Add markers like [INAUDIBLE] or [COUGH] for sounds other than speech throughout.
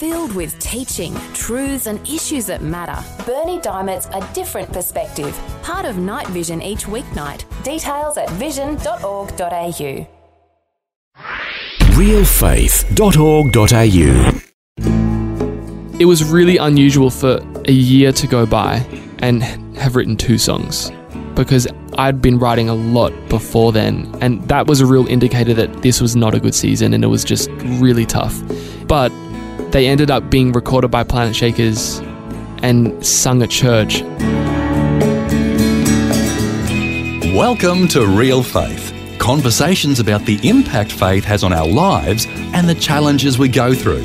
Filled with teaching, truths, and issues that matter, Bernie Diamond's A Different Perspective, part of Night Vision each weeknight. Details at vision.org.au. realfaith.org.au. It was really unusual for a year to go by and have written two songs because I'd been writing a lot before then, and that was a real indicator that this was not a good season and it was just really tough. But they ended up being recorded by Planet Shakers and sung at church. Welcome to Real Faith conversations about the impact faith has on our lives and the challenges we go through,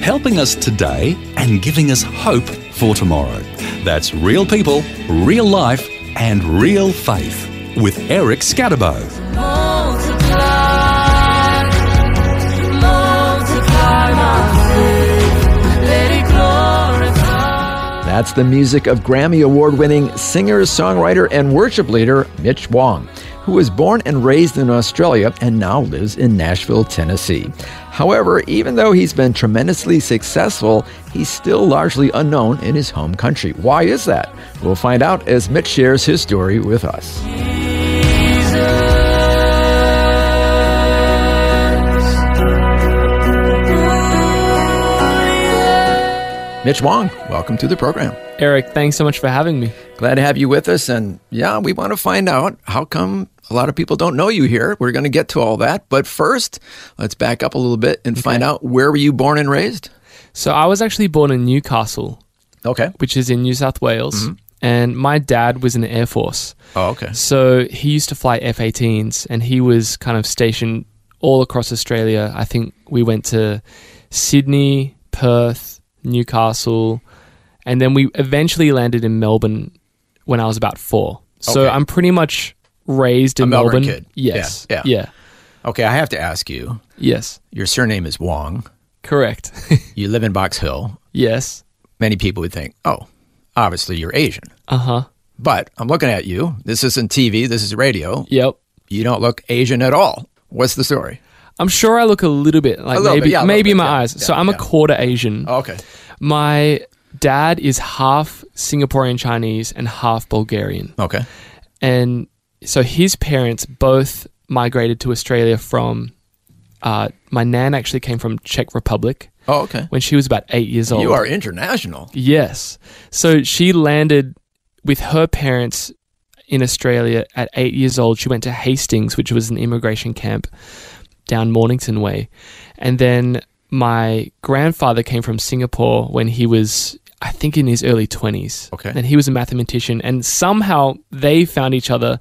helping us today and giving us hope for tomorrow. That's real people, real life, and real faith with Eric Skattebo. That's the music of Grammy Award winning singer, songwriter, and worship leader Mitch Wong, who was born and raised in Australia and now lives in Nashville, Tennessee. However, even though he's been tremendously successful, he's still largely unknown in his home country. Why is that? We'll find out as Mitch shares his story with us. Mitch Wong, welcome to the program. Eric, thanks so much for having me. Glad to have you with us. And yeah, we want to find out how come a lot of people don't know you here. We're going to get to all that. But first, let's back up a little bit and okay. find out where were you born and raised? So I was actually born in Newcastle. Okay. Which is in New South Wales. Mm-hmm. And my dad was in the Air Force. Oh, okay. So he used to fly F 18s and he was kind of stationed all across Australia. I think we went to Sydney, Perth, Newcastle, and then we eventually landed in Melbourne when I was about four. So okay. I'm pretty much raised in A Melbourne. Melbourne kid. Yes. Yeah, yeah. Yeah. Okay, I have to ask you. Yes. Your surname is Wong. Correct. [LAUGHS] you live in Box Hill. Yes. Many people would think, oh, obviously you're Asian. Uh huh. But I'm looking at you. This isn't TV, this is radio. Yep. You don't look Asian at all. What's the story? I'm sure I look a little bit like little maybe bit, yeah, maybe bit, my yeah, eyes. yeah, so I'm a quarter Asian. Oh, okay. My dad is half Singaporean Chinese and half Bulgarian. Okay. And so his parents both migrated to Australia from uh, my nan actually came from Czech Republic. Oh, okay. When she was about eight years old. You are international. Yes. So she landed with her parents in Australia at eight years old. She went to Hastings, which was an immigration camp down Mornington Way. And then my grandfather came from Singapore when he was, I think, in his early 20s. Okay. And he was a mathematician. And somehow they found each other.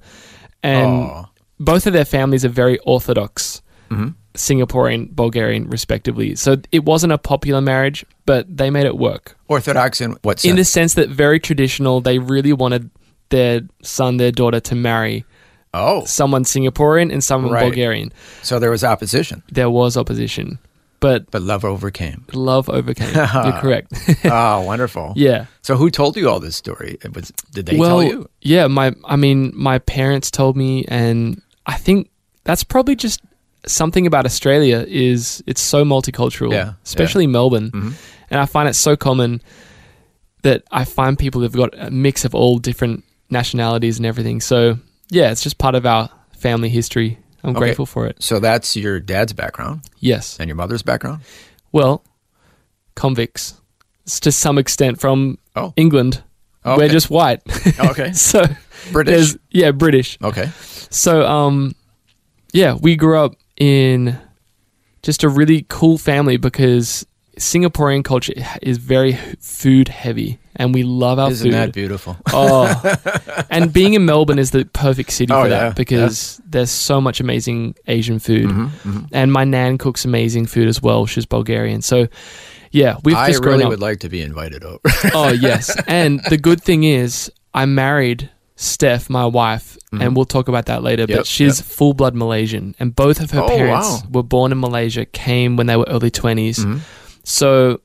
And Aw. both of their families are very orthodox. Mm-hmm. Singaporean, Bulgarian, respectively. So it wasn't a popular marriage, but they made it work. Orthodox in what sense? In the sense that very traditional, they really wanted their son, their daughter to marry oh, someone Singaporean and someone Right. Bulgarian. so there was opposition, There was opposition, but but love overcame. love overcame. You're [LAUGHS] correct. oh, [LAUGHS] wonderful. yeah. So who told you all this story? It was did they well, tell you? yeah. My, I mean, my parents told me, and I think that's probably just something about Australia is it's so multicultural, Yeah, especially Melbourne, Mhm. and I find it so common that I find people have got a mix of all different nationalities and everything. So yeah, it's just part of our family history. I'm Okay. grateful for it. So that's your dad's background Yes. and your mother's background. Well, convicts It's to some extent from Oh. England. Okay. We're just white. [LAUGHS] Okay. [LAUGHS] so British. yeah, British. Okay. So um yeah, we grew up in just a really cool family because Singaporean culture is very food heavy and we love our Isn't food. that beautiful? [LAUGHS] Oh, and [LAUGHS] being in Melbourne is the perfect city Oh, for yeah, that because there's so much amazing Asian food, Mm-hmm, and my nan cooks amazing food as well. She's Bulgarian, so yeah, we've I really would like to be invited over. [LAUGHS] oh yes, and the good thing is I married Steph, my wife, and we'll talk about that later. Mm-hmm. Yep, but she's yep. full blood Malaysian, and both of her Oh, parents wow. were born in Malaysia, came when they were early 20s Mm-hmm. So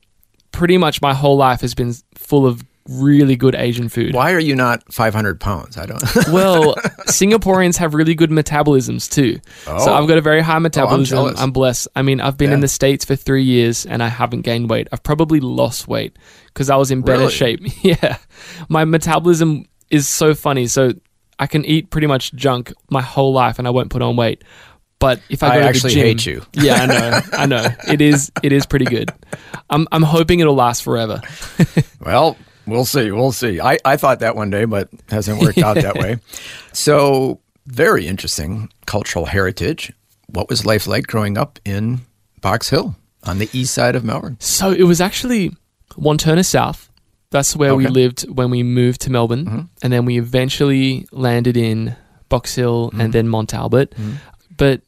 pretty much my whole life has been full of really good Asian food. Why are you not 500 pounds? I don't. [LAUGHS] Well, Singaporeans have really good metabolisms too. Oh. So Oh. I've got a very high oh, metabolism. jealous. I'm, blessed. I mean, I've been in the States for three years and I haven't gained weight. I've probably lost weight because I was in better Really? shape. [LAUGHS] yeah. My metabolism is so funny. So I can eat pretty much junk my whole life and I won't put on weight. But if I go I to actually the gym, hate you. [LAUGHS] yeah, I know, I know. It is, it is pretty good. I'm, I'm hoping it'll last forever. [LAUGHS] Well, we'll see. We'll see. I, I thought that one day, but hasn't worked out that way. [LAUGHS] So, very interesting cultural heritage. What was life like growing up in Box Hill on the east side of Melbourne? So it was actually Wantirna South. That's where we lived when we moved to Melbourne, mm-hmm. and then we eventually landed in Box Hill and mm-hmm. then Mont Albert. Mm-hmm. But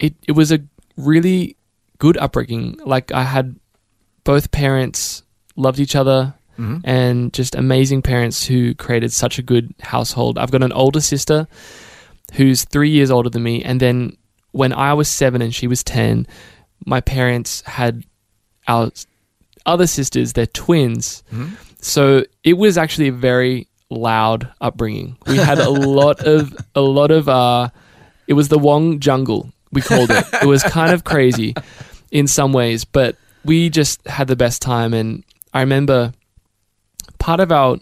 it it was a really good upbringing. Like I had both parents loved each other and just amazing parents who created such a good household. I've got an older sister who's three years older than me, and then when I was seven and she was ten, my parents had our other sisters, they're twins. So it was actually a very loud upbringing. We had a [LAUGHS] lot of a lot of uh it was the Wong jungle, we called it. it was kind of crazy in some ways, but we just had the best time and I remember part of our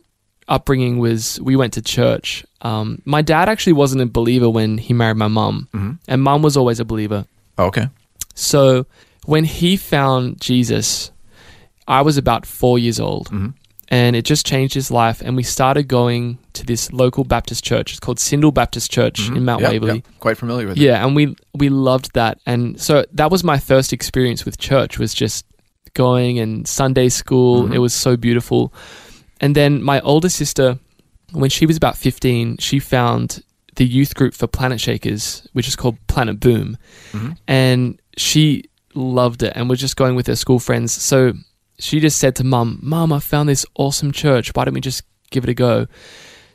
upbringing was we went to church. Um, my dad actually wasn't a believer when he married my mum, and mum was always a believer. Okay. So when he found Jesus, I was about four years old, and it just changed his life. And we started going to this local Baptist church. It's called Syndal Baptist Church mm-hmm. in Mount Yeah, Waverley. yeah. Quite familiar with it. Yeah, and we we loved that, and so that was my first experience with church. Was just going and Sunday school. Mm-hmm. It was so beautiful. And then my older sister, when she was about fifteen, she found the youth group for Planet Shakers, which is called Planet Boom, mm-hmm. and she loved it and was just going with her school friends. So she just said to mum, "Mum, I found this awesome church. Why don't we just give it a go?"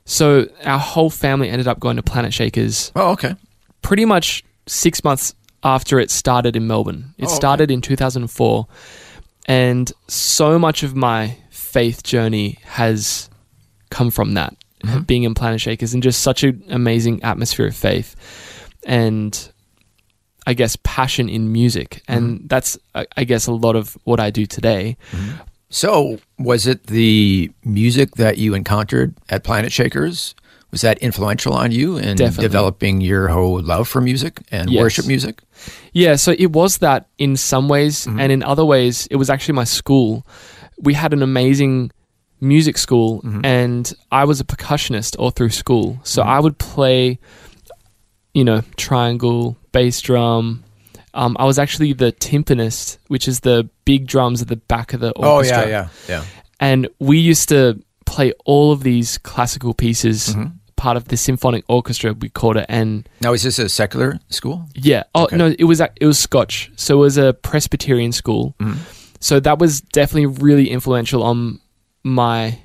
So our whole family ended up going to Planet Shakers Oh, okay. pretty much six months after it started in Melbourne. It Oh, okay. started in 2004. And so much of my faith journey has come from that, Mm-hmm. being in Planet Shakers, and just such an amazing atmosphere of faith. And I guess passion in music. And Mm-hmm. that's, I I guess, a lot of what I do today. So, was it the music that you encountered at Planet Shakers? Was that influential on you in Definitely. developing your whole love for music and Yes. worship music? Yeah, so it was that in some ways, Mm-hmm. and in other ways, it was actually my school. We had an amazing music school, Mm-hmm. and I was a percussionist all through school. So Mm-hmm. I would play, you know, triangle, bass drum. Um, I was actually the timpanist, which is the big drums at the back of the orchestra. Oh, yeah, yeah. Yeah. And we used to play all of these classical pieces, Mm-hmm. part of the symphonic orchestra, we called it. And Now, is this a secular school? yeah. Oh Okay. no, it was it was Scotch. So it was a Presbyterian school. Mm-hmm. So that was definitely really influential on my,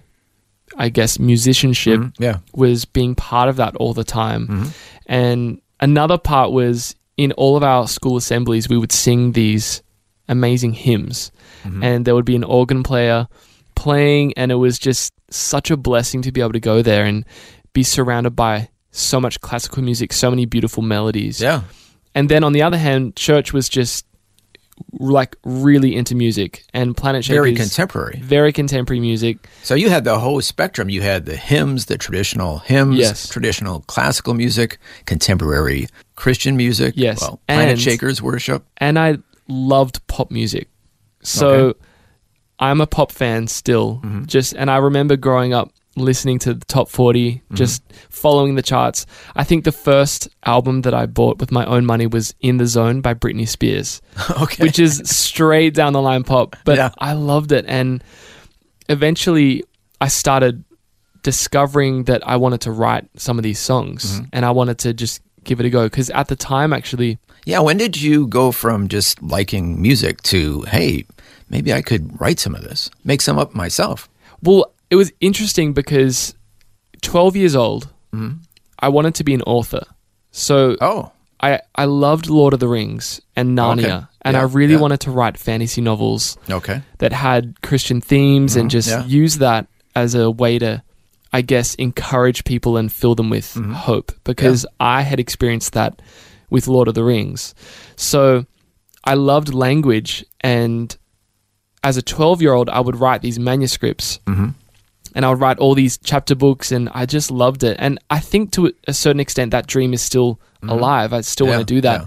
I guess, musicianship. Yeah. Was being part of that all the time, and another part was in all of our school assemblies we would sing these amazing hymns, mm-hmm. and there would be an organ player playing, and it was just such a blessing to be able to go there and be surrounded by so much classical music, so many beautiful melodies. Yeah. And then on the other hand, church was just like really into music and Planet Shakers Very contemporary. very contemporary music. So you had the whole spectrum. You had the hymns, the traditional hymns, Yes. traditional classical music, contemporary Christian music. Yes. Well, Planet And- Shakers worship. and I loved pop music. So Okay. I'm a pop fan still. Mm-hmm. Just and I remember growing up listening to the top 40, mm-hmm. just following the charts. I think the first album that I bought with my own money was In the Zone by Britney Spears, [LAUGHS] okay. which is straight down the line pop, but Yeah. I loved it and eventually I started discovering that I wanted to write some of these songs mm-hmm. and I wanted to just give it a go because at the time actually yeah. When did you go from just liking music to, hey, maybe I could write some of this, make some up myself? Well, it was interesting because 12 years old, mm-hmm. I wanted to be an author. So Oh, I, I loved Lord of the Rings and Narnia. Okay. And I really yeah. wanted to write fantasy novels okay. that had Christian themes and mm-hmm. just yeah. use that as a way to, I guess, encourage people and fill them with mm-hmm. hope because I had experienced that with Lord of the Rings. So I loved language, and as a 12 year old, I would write these manuscripts. And I would write all these chapter books, and I just loved it. And I think to a certain extent, that dream is still alive. I still Yeah, want to do that. yeah.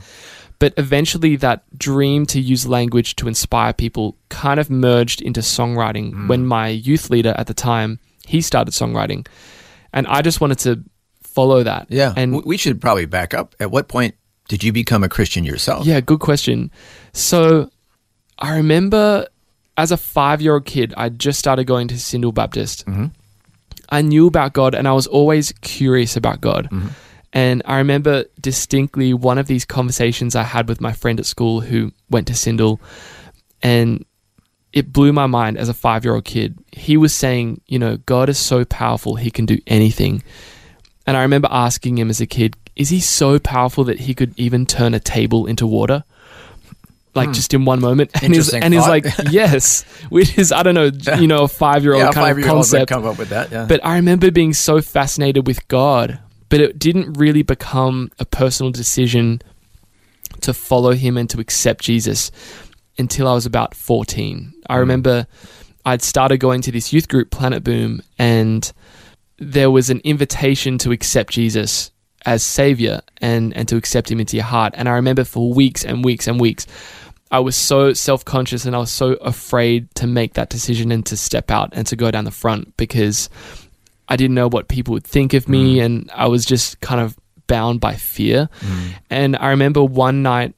But eventually, that dream to use language to inspire people kind of merged into songwriting Mm. when my youth leader at the time he started songwriting, and I just wanted to follow that. Yeah. and we should probably back up. At what point did you become a Christian yourself? yeah, good question. So I remember as a five year old kid, I just started going to Syndal Baptist. Mm-hmm. I knew about God and I was always curious about God. Mm-hmm. And I remember distinctly one of these conversations I had with my friend at school who went to Syndal, and it blew my mind as a five year old kid. He was saying, you know, God is so powerful, he can do anything. And I remember asking him as a kid, is he so powerful that he could even turn a table into water? Like just in one moment. And he's, Hmm. And thought. like, [LAUGHS] yes, which is, I don't know, you know, a five year old Yeah, kind five of year old would concept. come up with that. Yeah. But I remember being so fascinated with God, but it didn't really become a personal decision to follow him and to accept Jesus until I was about 14. I remember I'd started going to this youth group, Planet Boom, and there was an invitation to accept Jesus as Savior and, and to accept Him into your heart. And I remember for weeks and weeks and weeks, I was so self conscious and I was so afraid to make that decision and to step out and to go down the front because I didn't know what people would think of me mm. and I was just kind of bound by fear. Mm. And I remember one night,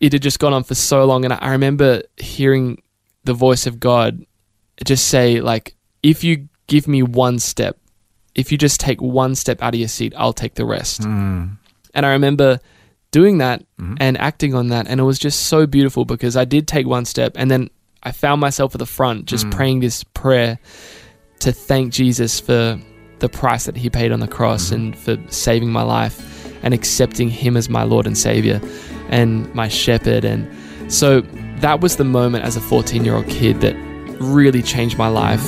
it had just gone on for so long, and I remember hearing the voice of God just say, like, if you give me one step, if you just take one step out of your seat, I'll take the rest. Hmm. And I remember doing that mm-hmm. and acting on that, and it was just so beautiful because I did take one step, and then I found myself at the front just mm. praying this prayer to thank Jesus for the price that he paid on the cross mm-hmm. and for saving my life and accepting him as my Lord and Savior and my shepherd. And so that was the moment as a 14 year old kid that really changed my life.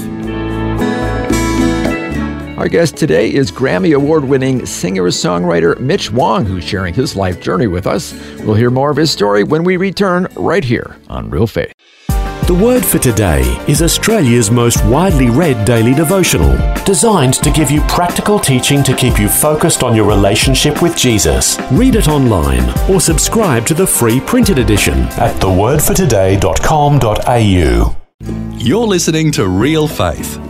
Our guest today is Grammy Award winning singer songwriter Mitch Wong, who's sharing his life journey with us. We'll hear more of his story when we return right here on Real Faith. The word for today is Australia's most widely read daily devotional, designed to give you practical teaching to keep you focused on your relationship with Jesus. Read it online or subscribe to the free printed edition at thewordfortoday.com.au. You're listening to Real Faith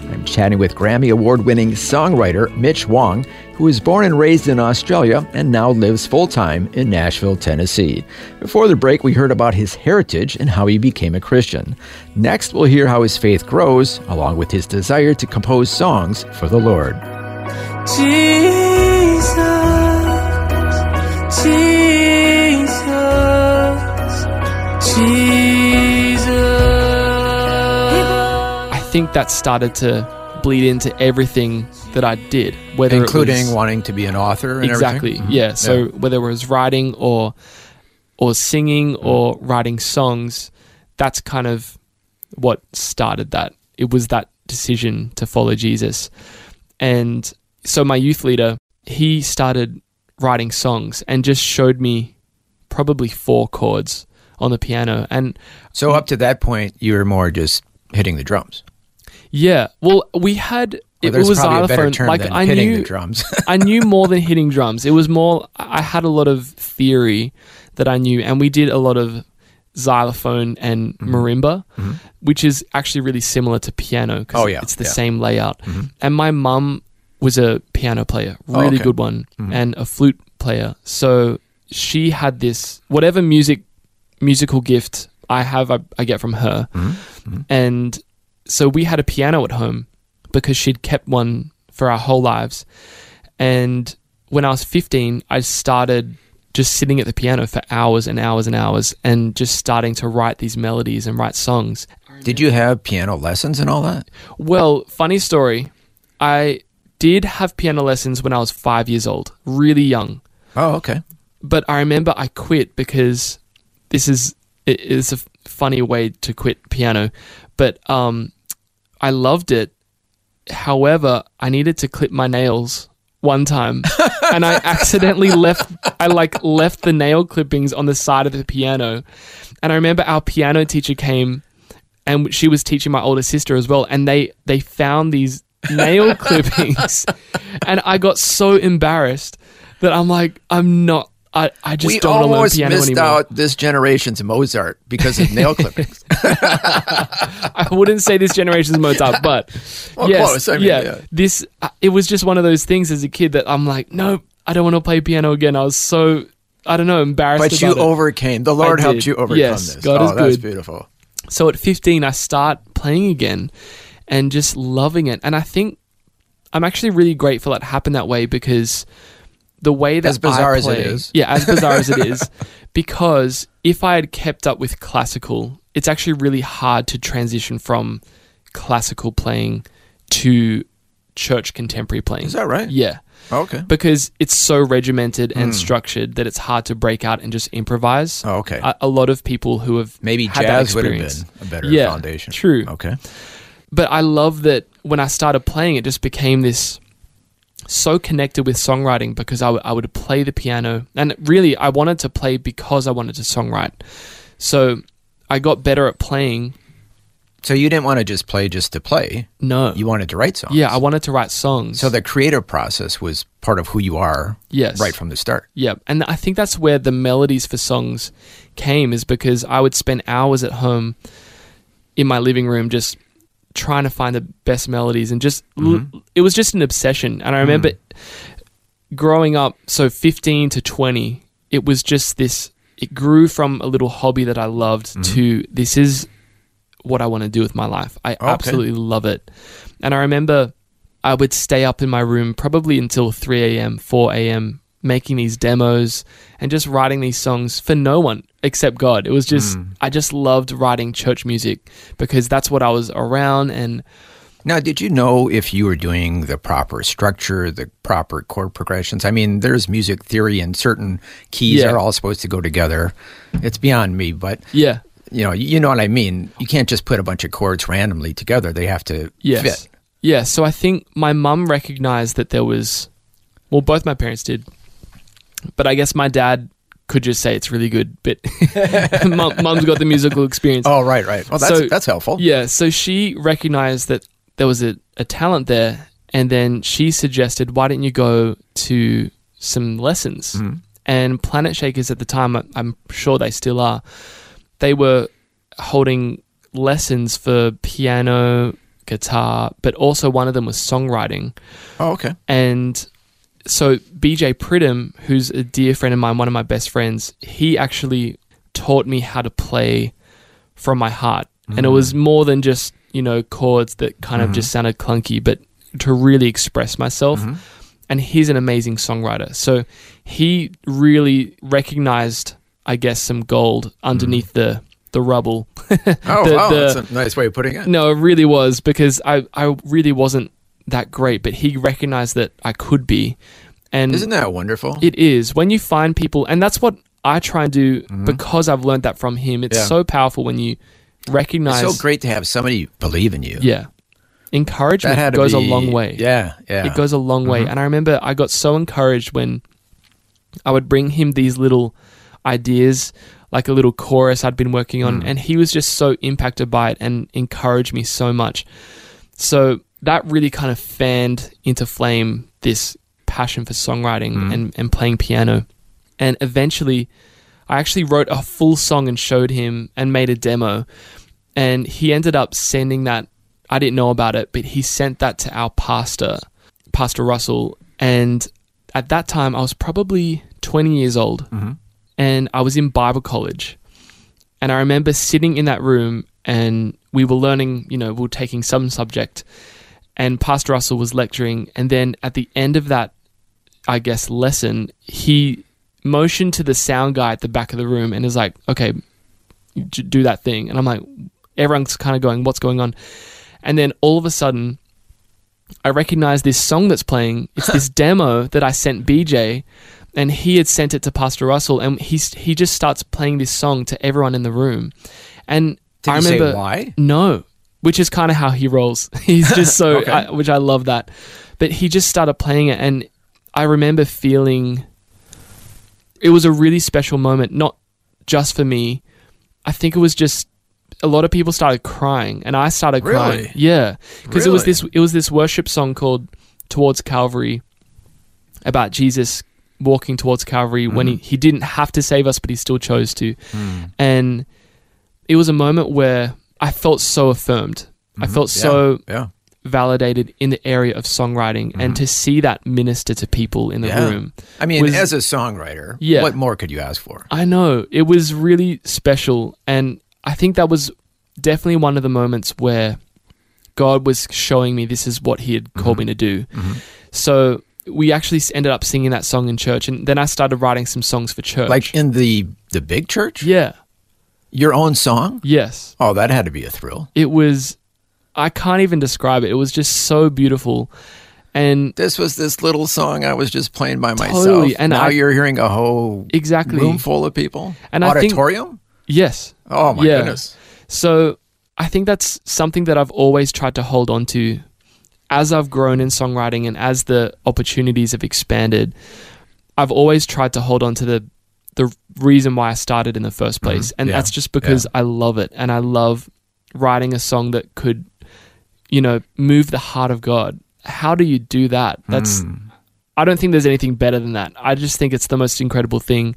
chatting with Grammy Award winning songwriter Mitch Wong, who was born and raised in Australia and now lives full time in Nashville, Tennessee. Before the break, we heard about his heritage and how he became a Christian. Next, we'll hear how his faith grows, along with his desire to compose songs for the Lord. Jesus, Jesus, Jesus. I think that started to bleed into everything that I did, whether Including was- wanting to be an author and exactly everything? Mhm. yeah so whether it was writing or or singing or writing songs that's kind of what started that it was that decision to follow jesus and so my youth leader he started writing songs and just showed me probably four chords on the piano and So, up to that point, you were more just hitting the drums. Yeah well we had it was probably a better xylophone like than i hitting knew the drums. [LAUGHS] I knew more than hitting [LAUGHS] drums. It was more, I had a lot of theory that I knew, and we did a lot of xylophone and Mm-hmm. marimba, which is actually really similar to piano because Oh, yeah, it's the yeah. Mm-hmm. same layout. And my mum was a piano player, Oh, really okay. good one, and a flute player. So she had this, whatever music, musical gift I have, I, I get from her. Mm-hmm. And so we had a piano at home because she'd kept one for our whole lives. And when I was 15, I started just sitting at the piano for hours and hours and hours and just starting to write these melodies and write songs. Did you have piano lessons and all that? Well, funny story. I did have piano lessons when I was five years old, really young. Oh, okay. But I remember I quit because this is it is a funny way to quit piano. But um, I loved it. However, I needed to clip my nails one time, [LAUGHS] and I accidentally left. I like left the nail clippings on the side of the piano, and I remember our piano teacher came, and she was teaching my older sister as well, and they they found these nail [LAUGHS] clippings, and I got so embarrassed that I'm like, I'm not. I, I just we don't want to learn almost missed anymore. out this generation's Mozart because of nail clippings. [LAUGHS] I wouldn't say this generation's Mozart, but [LAUGHS] Well, yes, I mean, yeah, yeah. This uh, it was just one of those things as a kid that I'm like, no, I don't want to play piano again. I was so I don't know embarrassed. but you it. overcame. The Lord helped you overcome Yes, this. God oh, is that's good. beautiful. So at 15, I start playing again and just loving it. And I think I'm actually really grateful it happened that way because the way that As bizarre I as it play- is. yeah, as bizarre as it is, [LAUGHS] because if I had kept up with classical, it's actually really hard to transition from classical playing to church contemporary playing. Is that right? Yeah Oh, okay. because it's so regimented and hmm. structured that it's hard to break out and just improvise. Oh, okay. A, a lot of people who have Maybe jazz would have been a better Yeah, foundation. true. Okay. But I love that when I started playing, it just became this so connected with songwriting because I, w- I would play the piano and really I wanted to play because I wanted to songwrite. So I got better at playing. So you didn't want to just play just to play. No, You wanted to write songs. yeah, I wanted to write songs. So the creative process was part of who you are yes, right from the start. Yeah, and I think that's where the melodies for songs came is because I would spend hours at home in my living room just trying to find the best melodies and just l- mm-hmm. it was just an obsession. And I remember mm. growing up so 15 to 20, it was just this it grew from a little hobby that I loved mm-hmm. to this is what I want to do with my life. I Okay. absolutely love it. And I remember I would stay up in my room probably until 3 a.m., 4 a.m., making these demos and just writing these songs for no one except God. It was just, hmm. I just loved writing church music because that's what I was around. And Now, did you know if you were doing the proper structure, the proper chord progressions? I mean, there's music theory and certain keys Yeah. are all supposed to go together. It's beyond me, but yeah, you know, you know what I mean. You can't just put a bunch of chords randomly together. They have to yes. fit. Yeah. So I think my mum recognized that there was, well, both my parents did, but I guess my dad could just say it's really good, but [LAUGHS] mum, mum's got the musical experience. Oh, right, right. Well, that's So- that's helpful. Yeah, so she recognized that there was a, a talent there, and then she suggested, why don't you go to some lessons? Mm-hmm. And Planet Shakers at the time, I'm sure they still are, they were holding lessons for piano, guitar, but also one of them was songwriting. Oh, okay. And so BJ Pridham, who's a dear friend of mine, one of my best friends, he actually taught me how to play from my heart. And it mm. was more than just, you know, chords that kind of mm-hmm. just sounded clunky, but to really express myself. Mm-hmm. And he's an amazing songwriter. So he really recognized, I guess, some gold underneath mm. the the rubble. [LAUGHS] Oh, The- wow. the- that's a nice way of putting it. No, it really was because I, I really wasn't that great, but he recognized that I could be. And Isn't that wonderful? it is when you find people, and that's what I try and do because I've learned that from him. It's Mm-hmm. Yeah. so powerful when you recognize. It's so great to have somebody believe in you. Yeah. Encouragement That had to goes a long way. Yeah, yeah. Mm-hmm. It goes a long way. And I remember I got so encouraged when I would bring him these little ideas, like a little chorus I'd been working Mm. on, and he was just so impacted by it and encouraged me so much. So that really kind of fanned into flame this passion for songwriting Mm. and, and playing piano. And eventually, I actually wrote a full song and showed him and made a demo. And he ended up sending that. I didn't know about it, but he sent that to our pastor, Pastor Russell. And at that time, I was probably 20 years old and I was in Bible college. And I remember sitting in that room and we were learning, you know, we were taking some subject. And Pastor Russell was lecturing. And then at the end of that, I guess, lesson, he motioned to the sound guy at the back of the room and is like, okay, do that thing. And I'm like, everyone's kind of going, what's going on? And then all of a sudden, I recognize this song that's playing. [LAUGHS] It's this demo that I sent BJ, and he had sent it to Pastor Russell, and he's he just starts playing this song to everyone in the room. And Did I he say remember why? no, which is kind of how he rolls. [LAUGHS] He's just so, [LAUGHS] Okay. I, which I love that. But he just started playing it, and I remember feeling it was a really special moment, not just for me. I think it was just a lot of people started crying, and I started crying. Yeah, because it was this it was this worship song called "Towards Calvary" about Jesus walking towards Calvary when Mm-hmm. he, he didn't have to save us, but he still chose to, Hmm. and it was a moment where I felt so affirmed. I mm-hmm. felt so Mm-hmm. yeah. validated in the area of songwriting, and mm-hmm. to see that minister to people in the Yeah. room. I mean, was- as a songwriter, Yeah. what more could you ask for? I know it was really special, and I think that was definitely one of the moments where God was showing me this is what He had called mm-hmm. me to do. So we actually ended up singing that song in church, and then I started writing some songs for church. Like in the the big church, yeah, your own song. yes, Oh, that had to be a thrill. it was. I can't even describe it. It was just so beautiful, and This was this little song I was just playing by myself. Totally, and now I- you're hearing a whole Exactly. room full of people. And I think- auditorium. yes, oh my yeah. goodness. So I think that's something that I've always tried to hold on to as I've grown in songwriting and as the opportunities have expanded. I've always tried to hold on to the the reason why I started in the first mm-hmm. place. And Yeah. that's just because I love it and I love writing a song that could you know move the heart of God. How do you do that? That's mm. I don't think there's anything better than that. I just think it's the most incredible thing.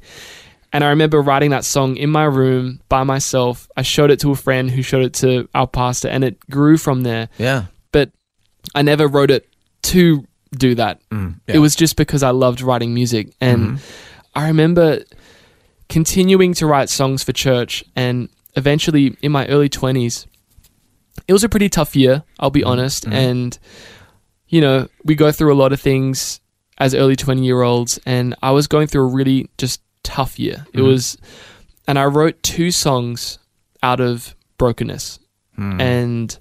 And I remember writing that song in my room by myself. I showed it to a friend who showed it to our pastor, and it grew from there. Yeah. But I never wrote it to do that. Mm. yeah. It was just because I loved writing music. And mm-hmm. I remember continuing to write songs for church. And eventually, in my early 20s, it was a pretty tough year, I'll be mm-hmm. honest. Mm-hmm. And, you know, we go through a lot of things as early 20 year olds. And I was going through a really just tough year. It mm-hmm. was, and I wrote two songs out of brokenness. Hmm. And,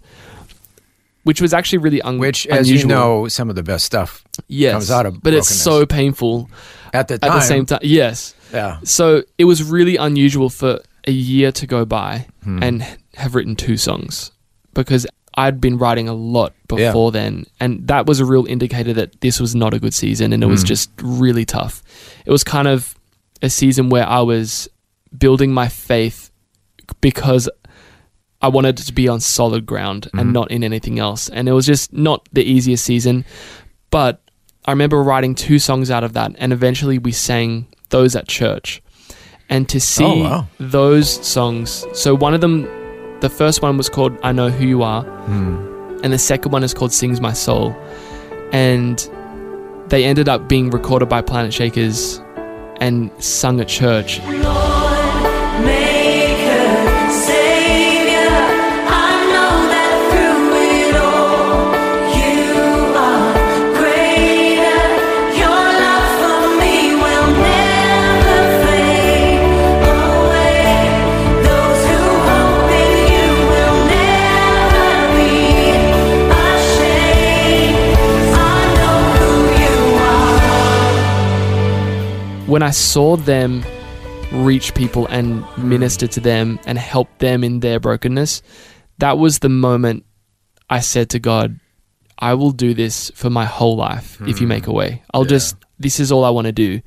which was actually really un- Which, as unusual. you know, some of the best stuff yes, comes out of but it's so painful at the at the same time. Yes, Yeah. so it was really unusual for a year to go by Hmm. and have written two songs because I'd been writing a lot Yeah. before then, and that was a real indicator that this was not a good season, and it Hmm. was just really tough. It was kind of a season where I was building my faith because I wanted it to be on solid ground Mm-hmm. and not in anything else. And it was just not the easiest season. But I remember writing two songs out of that, and eventually we sang those at church. And to see Oh, wow. those songs, so one of them, the first one was called I Know Who You Are, Hmm. and the second one is called Sings My Soul. And they ended up being recorded by Planet Shakers and sung at church. When I saw them reach people and mm. minister to them and help them in their brokenness, that was the moment I said to God, I will do this for my whole life if you make a mm. way. I'll just, this is all I want to do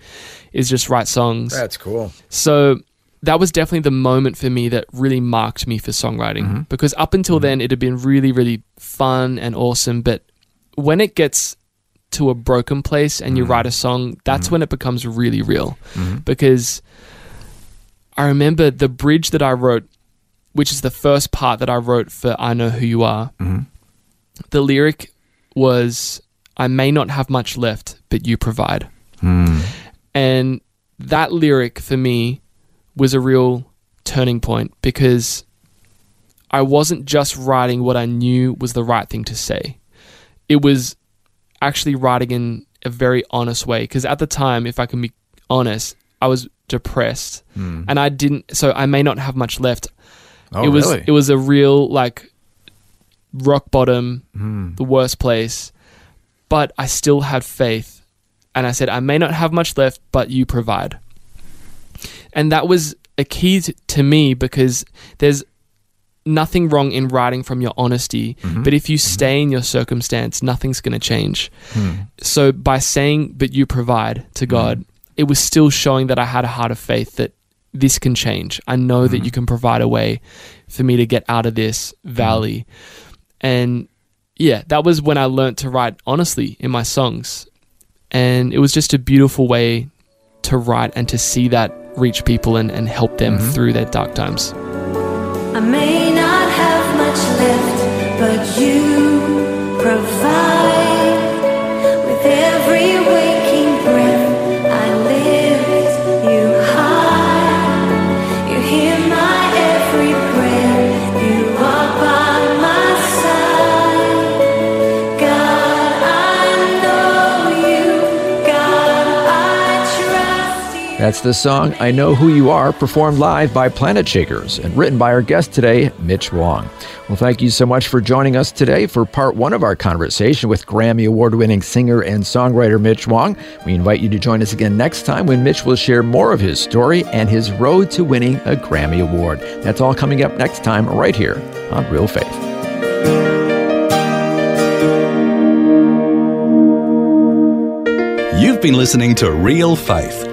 is just write songs. That's cool. So that was definitely the moment for me that really marked me for songwriting mm-hmm. because up until mm-hmm. then it had been really, really fun and awesome. But when it gets to a broken place and you mm-hmm. write a song, that's mm-hmm. when it becomes really real. Mm-hmm. Because I remember the bridge that I wrote, which is the first part that I wrote for I Know Who You Are. The lyric was, I may not have much left, but you provide. Mm. And that lyric for me was a real turning point because I wasn't just writing what I knew was the right thing to say. it was actually writing in a very honest way. Because at the time, if I can be honest, I was depressed, and I didn't. So I may not have much left. Oh, it was really? it was a real like rock bottom, Hmm. the worst place. But I still had faith, and I said, I may not have much left, but you provide. And that was a key to me because there's nothing wrong in writing from your honesty, Mm-hmm. but if you stay in your circumstance, nothing's going to change. Hmm. So by saying, but you provide to God, it was still showing that I had a heart of faith that this can change. I know Mm-hmm. that you can provide a way for me to get out of this valley. And yeah, that was when I learnt to write honestly in my songs. And it was just a beautiful way to write and to see that reach people and, and help them through their dark times. I That's the song I Know Who You Are, performed live by Planet Shakers and written by our guest today, Mitch Wong. Well, thank you so much for joining us today for part one of our conversation with Grammy Award winning singer and songwriter Mitch Wong. We invite you to join us again next time when Mitch will share more of his story and his road to winning a Grammy Award. That's all coming up next time, right here on Real Faith. You've been listening to Real Faith,